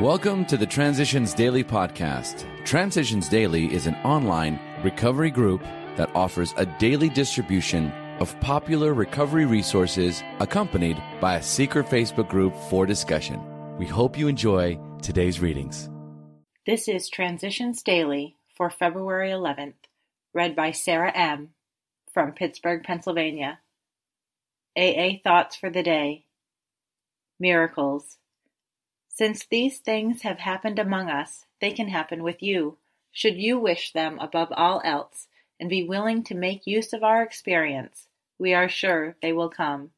Welcome to the Transitions Daily podcast. Transitions Daily is an online recovery group that offers a daily distribution of popular recovery resources accompanied by a secret Facebook group for discussion. We hope you enjoy today's readings. This is Transitions Daily for February 11th, read by Sarah M. from Pittsburgh, Pennsylvania. AA Thoughts for the Day Miracles. Since these things have happened among us, they can happen with you, should you wish them above all else, and be willing to make use of our experience. We are sure they will come.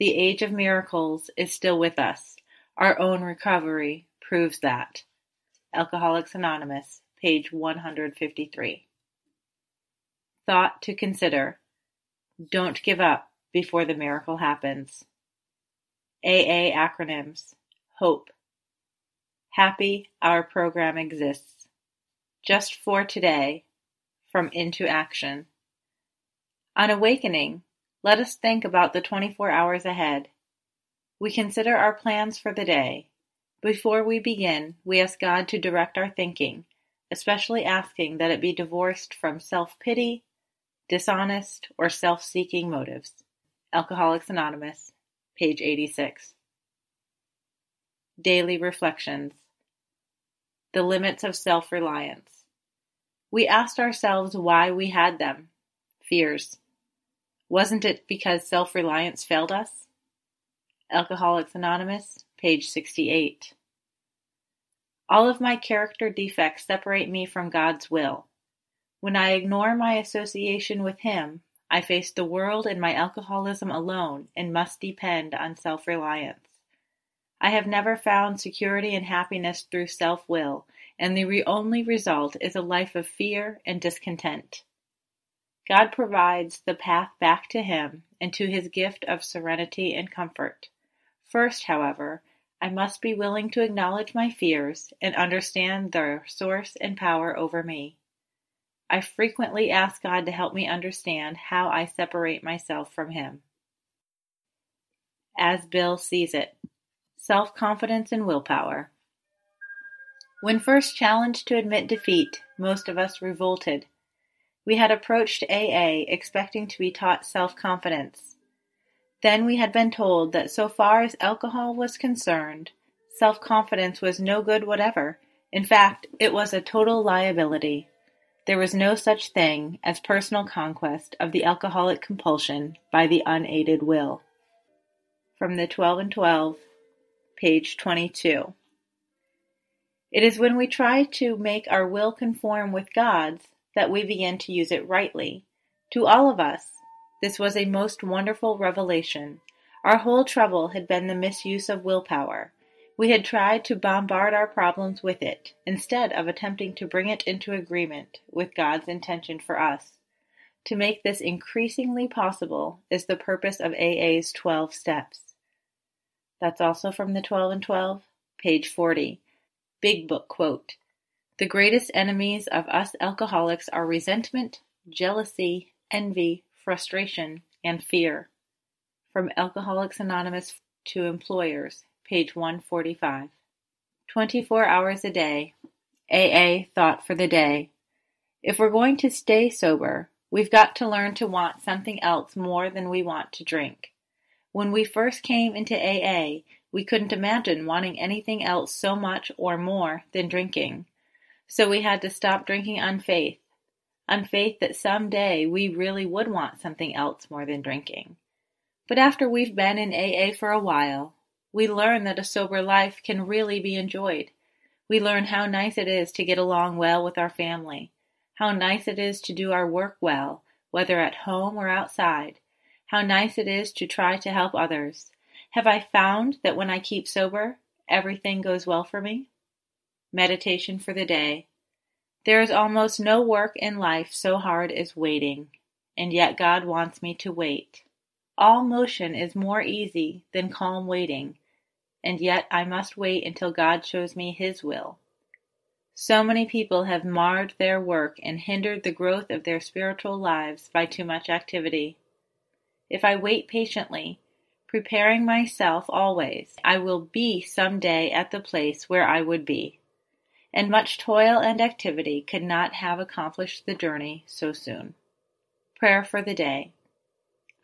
The age of miracles is still with us. Our own recovery proves that. Alcoholics Anonymous, page 153. Thought to consider. Don't give up before the miracle happens. AA acronyms. HOPE. Happy our program exists. Just for today. From Into Action. On awakening, let us think about the 24 hours ahead. We consider our plans for the day. Before we begin, we ask God to direct our thinking, especially asking that it be divorced from self pity, dishonest, or self seeking motives. Alcoholics Anonymous, page 86. Daily Reflections The Limits of Self Reliance. We asked ourselves why we had them. Fears. Wasn't it because self reliance failed us? Alcoholics Anonymous, page 68. All of my character defects separate me from God's will. When I ignore my association with Him, I face the world and my alcoholism alone and must depend on self reliance. I have never found security and happiness through self will, and the re- only result is a life of fear and discontent. God provides the path back to Him and to His gift of serenity and comfort. First, however, I must be willing to acknowledge my fears and understand their source and power over me. I frequently ask God to help me understand how I separate myself from Him. As Bill sees it self confidence and willpower. When first challenged to admit defeat, most of us revolted. We had approached AA expecting to be taught self confidence. Then we had been told that so far as alcohol was concerned, self confidence was no good whatever. In fact, it was a total liability. There was no such thing as personal conquest of the alcoholic compulsion by the unaided will. From the 12 and 12, page 22. It is when we try to make our will conform with God's that we begin to use it rightly. To all of us, this was a most wonderful revelation. Our whole trouble had been the misuse of willpower. We had tried to bombard our problems with it, instead of attempting to bring it into agreement with God's intention for us. To make this increasingly possible is the purpose of AA's 12 steps. That's also from the 12 and 12, page 40. Big Book quote The greatest enemies of us alcoholics are resentment, jealousy, envy, frustration, and fear. From Alcoholics Anonymous to Employers, page 145. 24 hours a day. AA thought for the day. If we're going to stay sober, we've got to learn to want something else more than we want to drink. When we first came into AA, we couldn't imagine wanting anything else so much or more than drinking. So we had to stop drinking on faith on faith that some day we really would want something else more than drinking. But after we've been in AA for a while, we learn that a sober life can really be enjoyed. We learn how nice it is to get along well with our family, how nice it is to do our work well, whether at home or outside, how nice it is to try to help others. Have I found that when I keep sober, everything goes well for me? Meditation for the day. There is almost no work in life so hard as waiting, and yet God wants me to wait. All motion is more easy than calm waiting, and yet I must wait until God shows me His will. So many people have marred their work and hindered the growth of their spiritual lives by too much activity. If I wait patiently, preparing myself always, I will be some day at the place where I would be. And much toil and activity could not have accomplished the journey so soon. Prayer for the day.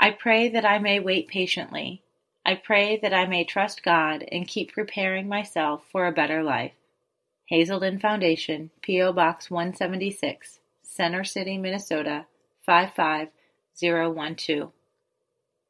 I pray that I may wait patiently. I pray that I may trust God and keep preparing myself for a better life. Hazelden Foundation, P.O. Box 176, Center City, Minnesota 55012.